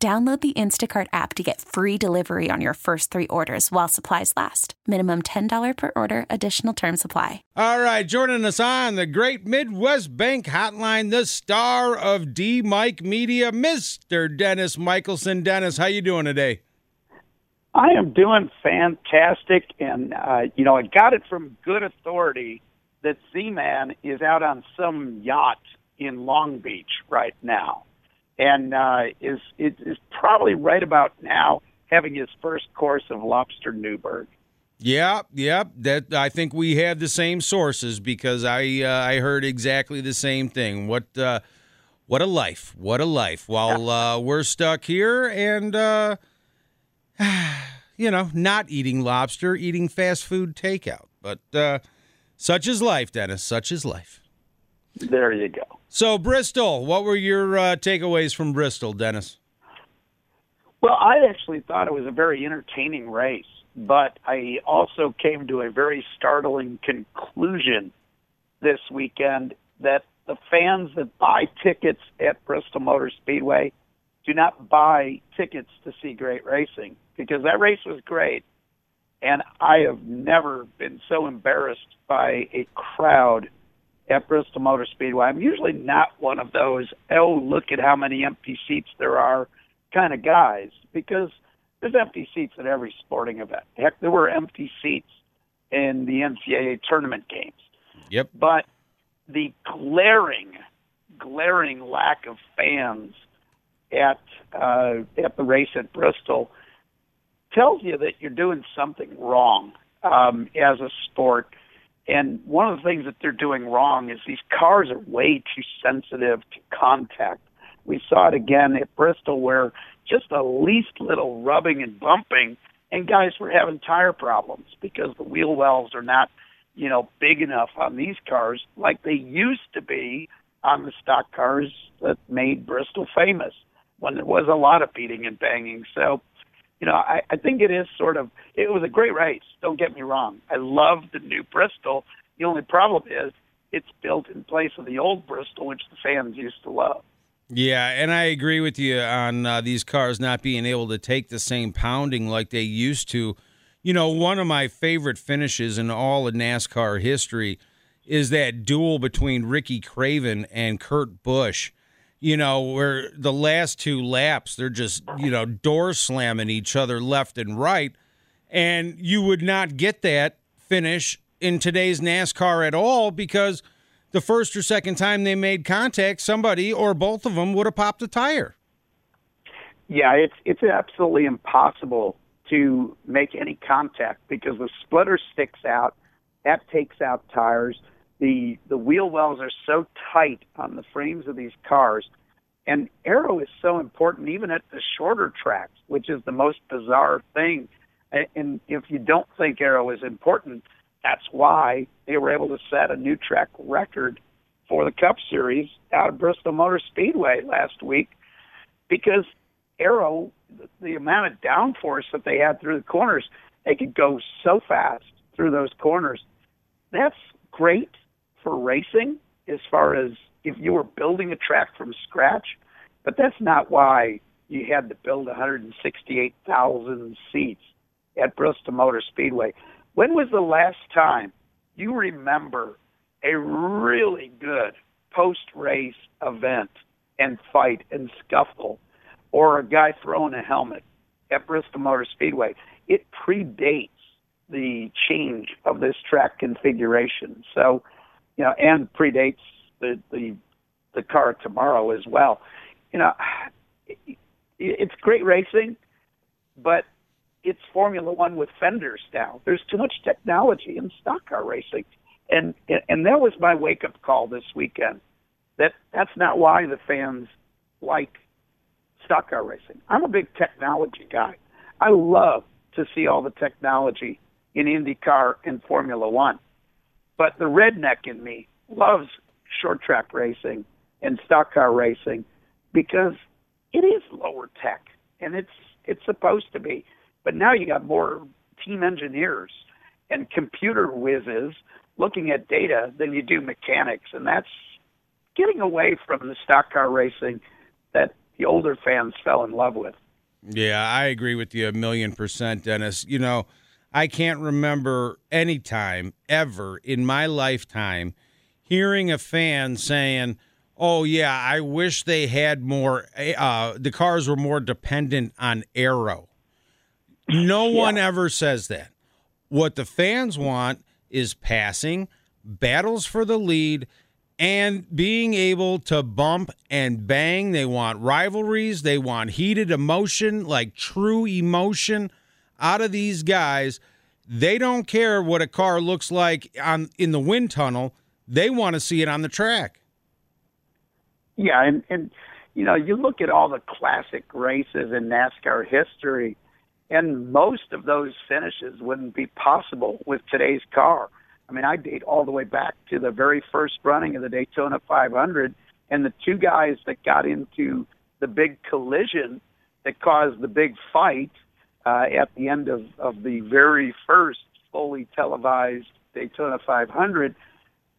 Download the Instacart app to get free delivery on your first three orders while supplies last. Minimum $10 per order, additional term supply. All right, joining us on the Great Midwest Bank Hotline, the star of D Mike Media, Mr. Dennis Michelson. Dennis, how you doing today? I am doing fantastic, and uh, you know I got it from good authority that Z-Man is out on some yacht in Long Beach right now and uh, is is probably right about now having his first course of lobster Newburg. Yeah, yeah, that I think we have the same sources because I uh, I heard exactly the same thing. What uh, what a life, what a life. While uh, we're stuck here and uh, you know not eating lobster, eating fast food takeout. But uh, such is life, Dennis. Such is life. There you go. So Bristol, what were your uh, takeaways from Bristol, Dennis? Well, I actually thought it was a very entertaining race, but I also came to a very startling conclusion this weekend that the fans that buy tickets at Bristol Motor Speedway do not buy tickets to see great racing because that race was great. And I have never been so embarrassed by a crowd at Bristol Motor Speedway. I'm usually not one of those, oh, look at how many empty seats there are kind of guys because there's empty seats at every sporting event. Heck, there were empty seats in the NCAA tournament games. Yep. But the glaring, glaring lack of fans at uh, at the race at Bristol tells you that you're doing something wrong um, as a sport and one of the things that they're doing wrong is these cars are way too sensitive to contact. We saw it again at Bristol where just the least little rubbing and bumping and guys were having tire problems because the wheel wells are not, you know, big enough on these cars like they used to be on the stock cars that made Bristol famous when there was a lot of beating and banging. So you know, I, I think it is sort of, it was a great race. Don't get me wrong. I love the new Bristol. The only problem is it's built in place of the old Bristol, which the fans used to love. Yeah, and I agree with you on uh, these cars not being able to take the same pounding like they used to. You know, one of my favorite finishes in all of NASCAR history is that duel between Ricky Craven and Kurt Busch you know, where the last two laps they're just, you know, door slamming each other left and right. And you would not get that finish in today's NASCAR at all because the first or second time they made contact, somebody or both of them would have popped a tire. Yeah, it's it's absolutely impossible to make any contact because the splitter sticks out. That takes out tires the the wheel wells are so tight on the frames of these cars and aero is so important even at the shorter tracks which is the most bizarre thing. And if you don't think aero is important that's why they were able to set a new track record for the cup series out of bristol motor speedway last week because aero the amount of downforce that they had through the corners they could go so fast through those corners. That's great for racing as far as if you were building a track from scratch, but that's not why you had to build 168,000 seats at Bristol Motor Speedway. When was the last time you remember a really good post race event and fight and scuffle or a guy throwing a helmet at Bristol Motor Speedway? It predates the change of this track configuration. So you know, and predates the the the car tomorrow as well. You know, it's great racing, but it's Formula One with fenders now. There's too much technology in stock car racing, and and that was my wake up call this weekend. That that's not why the fans like stock car racing. I'm a big technology guy. I love to see all the technology in IndyCar and Formula One. But the redneck in me loves short track racing and stock car racing because it is lower tech and it's it's supposed to be. But now you got more team engineers and computer whizzes looking at data than you do mechanics, and that's getting away from the stock car racing that the older fans fell in love with. Yeah, I agree with you a million percent, Dennis. You know, I can't remember any time ever in my lifetime hearing a fan saying, "Oh yeah, I wish they had more. Uh, the cars were more dependent on aero." No yeah. one ever says that. What the fans want is passing, battles for the lead, and being able to bump and bang. They want rivalries, they want heated emotion, like true emotion out of these guys. They don't care what a car looks like on in the wind tunnel. They want to see it on the track. Yeah, and and you know, you look at all the classic races in NASCAR history and most of those finishes wouldn't be possible with today's car. I mean, I date all the way back to the very first running of the Daytona 500, and the two guys that got into the big collision that caused the big fight uh, at the end of, of the very first fully televised Daytona 500,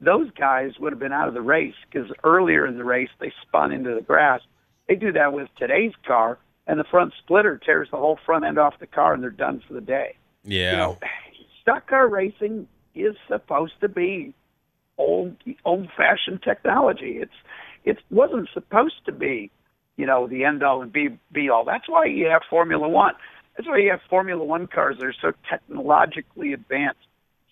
those guys would have been out of the race because earlier in the race they spun into the grass. They do that with today's car and the front splitter tears the whole front end off the car, and they're done for the day. Yeah. You know, stock car racing is supposed to be old old fashioned technology. It's it wasn't supposed to be, you know, the end all and be be all. That's why you have Formula One. That's why you have Formula One cars that are so technologically advanced,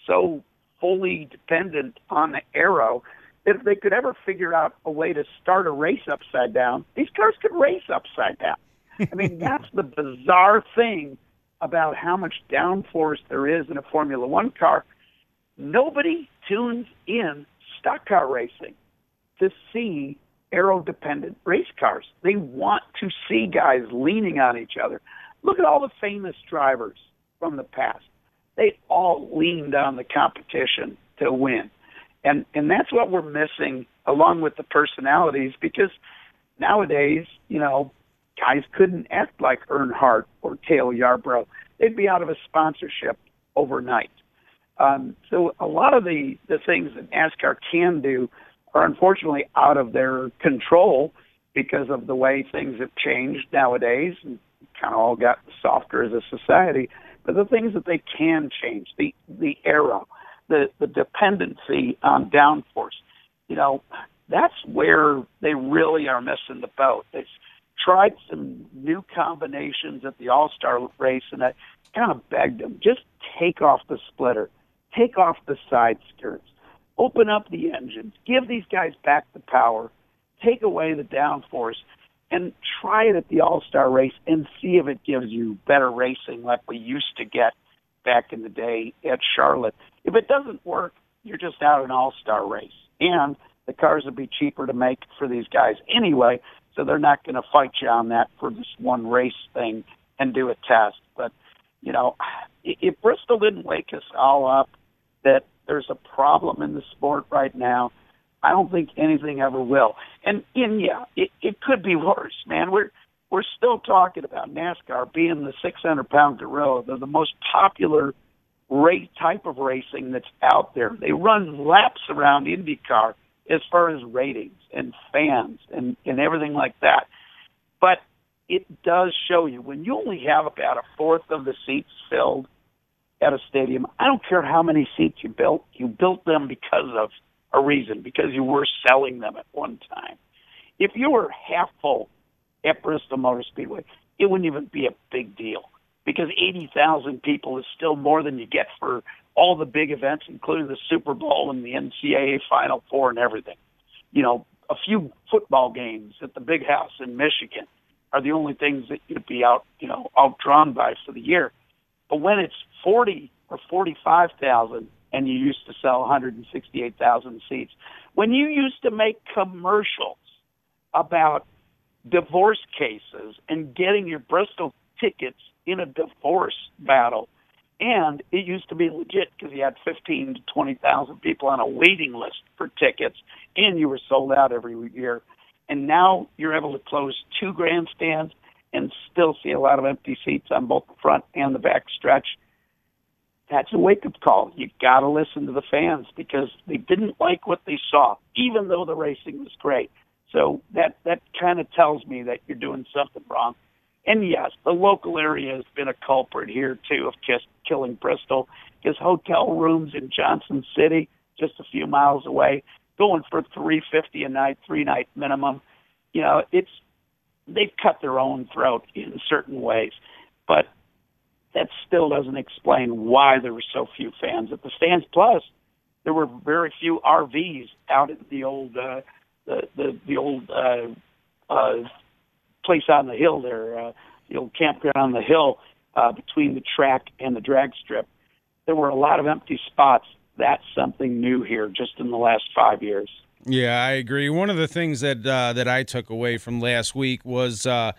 so fully dependent on the aero that if they could ever figure out a way to start a race upside down, these cars could race upside down. I mean, that's the bizarre thing about how much downforce there is in a Formula One car. Nobody tunes in stock car racing to see aero dependent race cars. They want to see guys leaning on each other. Look at all the famous drivers from the past. They all leaned on the competition to win. And and that's what we're missing along with the personalities because nowadays, you know, guys couldn't act like Earnhardt or Cale Yarborough. They'd be out of a sponsorship overnight. Um, so a lot of the, the things that NASCAR can do are unfortunately out of their control because of the way things have changed nowadays and kind of all got softer as a society. But the things that they can change, the the aero, the the dependency on downforce, you know, that's where they really are missing the boat. It's tried some new combinations at the All Star race, and I kind of begged them just take off the splitter, take off the side skirts, open up the engines, give these guys back the power, take away the downforce, and try it at the All Star race and see if it gives you better racing like we used to get back in the day at Charlotte. If it doesn't work, you're just out an All Star race, and the cars would be cheaper to make for these guys anyway so they're not going to fight you on that for this one race thing and do a test. But you know, if Bristol didn't wake us all up that there's a problem in the sport right now, I don't think anything ever will. And and yeah, it, it could be worse, man. We're we're still talking about NASCAR being the 600 pound gorilla. They're the most popular race type of racing that's out there. They run laps around IndyCar as far as ratings and fans and, and everything like that. But it does show you when you only have about a fourth of the seats filled at a stadium, I don't care how many seats you built, you built them because of a reason, because you were selling them at one time. If you were half full at Bristol Motor Speedway, it wouldn't even be a big deal because 80,000 people is still more than you get for all the big events, including the Super Bowl and the NCAA Final Four and everything. You know, a few football games at the Big House in Michigan are the only things that you'd be out, you know, outdrawn by for the year. But when it's 40 or 45,000 and you used to sell 168,000 seats, when you used to make commercials about divorce cases and getting your Bristol tickets in a divorce battle. And it used to be legit because you had 15 to 20,000 people on a waiting list for tickets, and you were sold out every year. And now you're able to close two grandstands and still see a lot of empty seats on both the front and the back stretch. That's a wake up call. You got to listen to the fans because they didn't like what they saw, even though the racing was great. So that that kind of tells me that you're doing something wrong. And yes, the local area has been a culprit here too of just killing Bristol. His hotel rooms in Johnson City, just a few miles away, going for three fifty a night, three night minimum. You know, it's they've cut their own throat in certain ways, but that still doesn't explain why there were so few fans at the stands. Plus, there were very few RVs out at the old uh, the the the old uh, uh, place on the hill there, uh, the old campground on the hill uh, between the track and the drag strip. There were a lot of empty spots. That's something new here, just in the last five years. Yeah, I agree. One of the things that uh, that I took away from last week was, uh,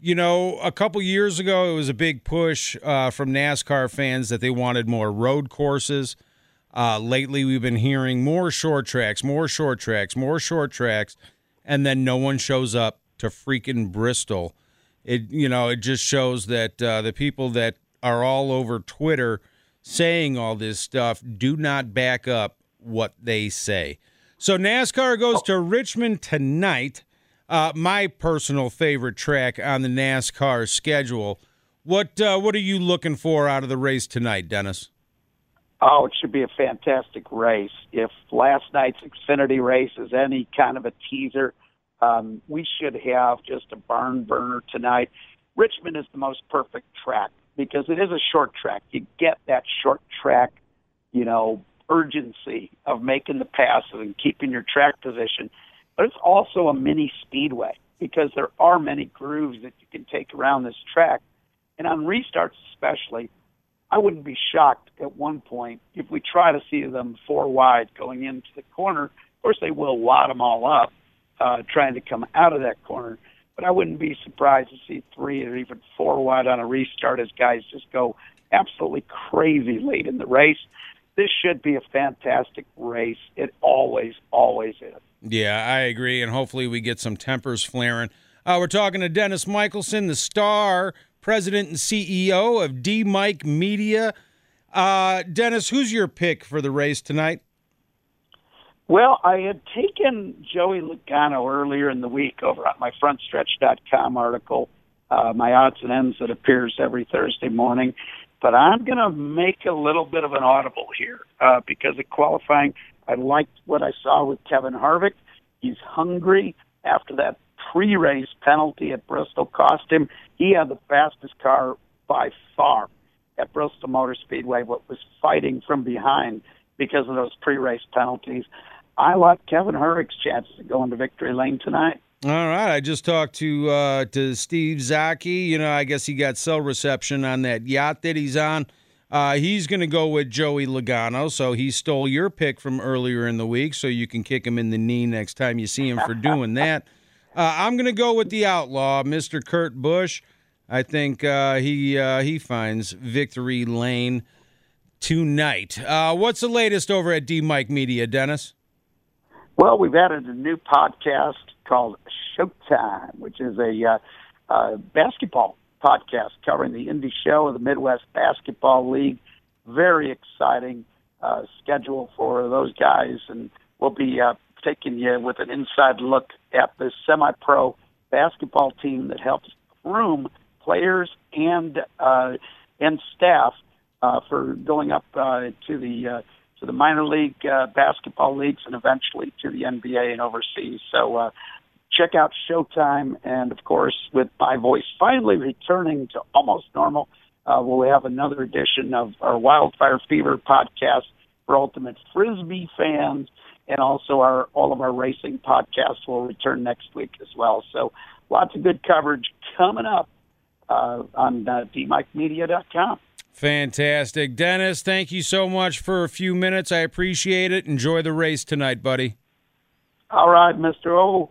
you know, a couple years ago it was a big push uh, from NASCAR fans that they wanted more road courses. Uh, lately, we've been hearing more short tracks, more short tracks, more short tracks, and then no one shows up to freaking Bristol. It you know it just shows that uh, the people that are all over Twitter saying all this stuff do not back up what they say. So NASCAR goes to Richmond tonight. Uh, my personal favorite track on the NASCAR schedule. What uh, what are you looking for out of the race tonight, Dennis? Oh, it should be a fantastic race. If last night's Xfinity race is any kind of a teaser, um, we should have just a barn burner tonight. Richmond is the most perfect track because it is a short track. You get that short track, you know, urgency of making the passes and keeping your track position. But it's also a mini speedway because there are many grooves that you can take around this track. And on restarts, especially, I wouldn't be shocked at one point if we try to see them four wide going into the corner. Of course, they will wad them all up uh, trying to come out of that corner. But I wouldn't be surprised to see three or even four wide on a restart as guys just go absolutely crazy late in the race. This should be a fantastic race. It always, always is. Yeah, I agree, and hopefully we get some tempers flaring. Uh, we're talking to Dennis Michelson, the star, president and CEO of D Mike Media. Uh, Dennis, who's your pick for the race tonight? Well, I had taken Joey Logano earlier in the week over at my frontstretch.com article, uh, my odds and ends that appears every Thursday morning. But I'm going to make a little bit of an audible here uh, because of qualifying. I liked what I saw with Kevin Harvick. He's hungry after that pre-race penalty at Bristol cost him. He had the fastest car by far at Bristol Motor Speedway, but was fighting from behind because of those pre-race penalties. I like Kevin Harvick's chances of going to victory lane tonight. All right, I just talked to uh, to Steve Zaki. You know, I guess he got cell reception on that yacht that he's on. Uh, he's going to go with Joey Logano, so he stole your pick from earlier in the week, so you can kick him in the knee next time you see him for doing that. Uh, I'm going to go with the outlaw, Mr. Kurt Busch. I think uh, he uh, he finds victory lane tonight. Uh, what's the latest over at D Mike Media, Dennis? Well, we've added a new podcast called Showtime, which is a uh, uh, basketball podcast covering the Indy show of the Midwest Basketball League. Very exciting uh, schedule for those guys, and we'll be uh, taking you with an inside look at the semi-pro basketball team that helps groom players and uh, and staff uh, for going up uh, to the uh, to the minor league uh, basketball leagues and eventually to the NBA and overseas. So uh, check out Showtime, and of course, with my voice finally returning to almost normal, uh, we'll have another edition of our Wildfire Fever podcast for ultimate frisbee fans, and also our all of our racing podcasts will return next week as well. So lots of good coverage coming up uh, on uh, dmikemedia.com. Fantastic. Dennis, thank you so much for a few minutes. I appreciate it. Enjoy the race tonight, buddy. All right, Mr. O.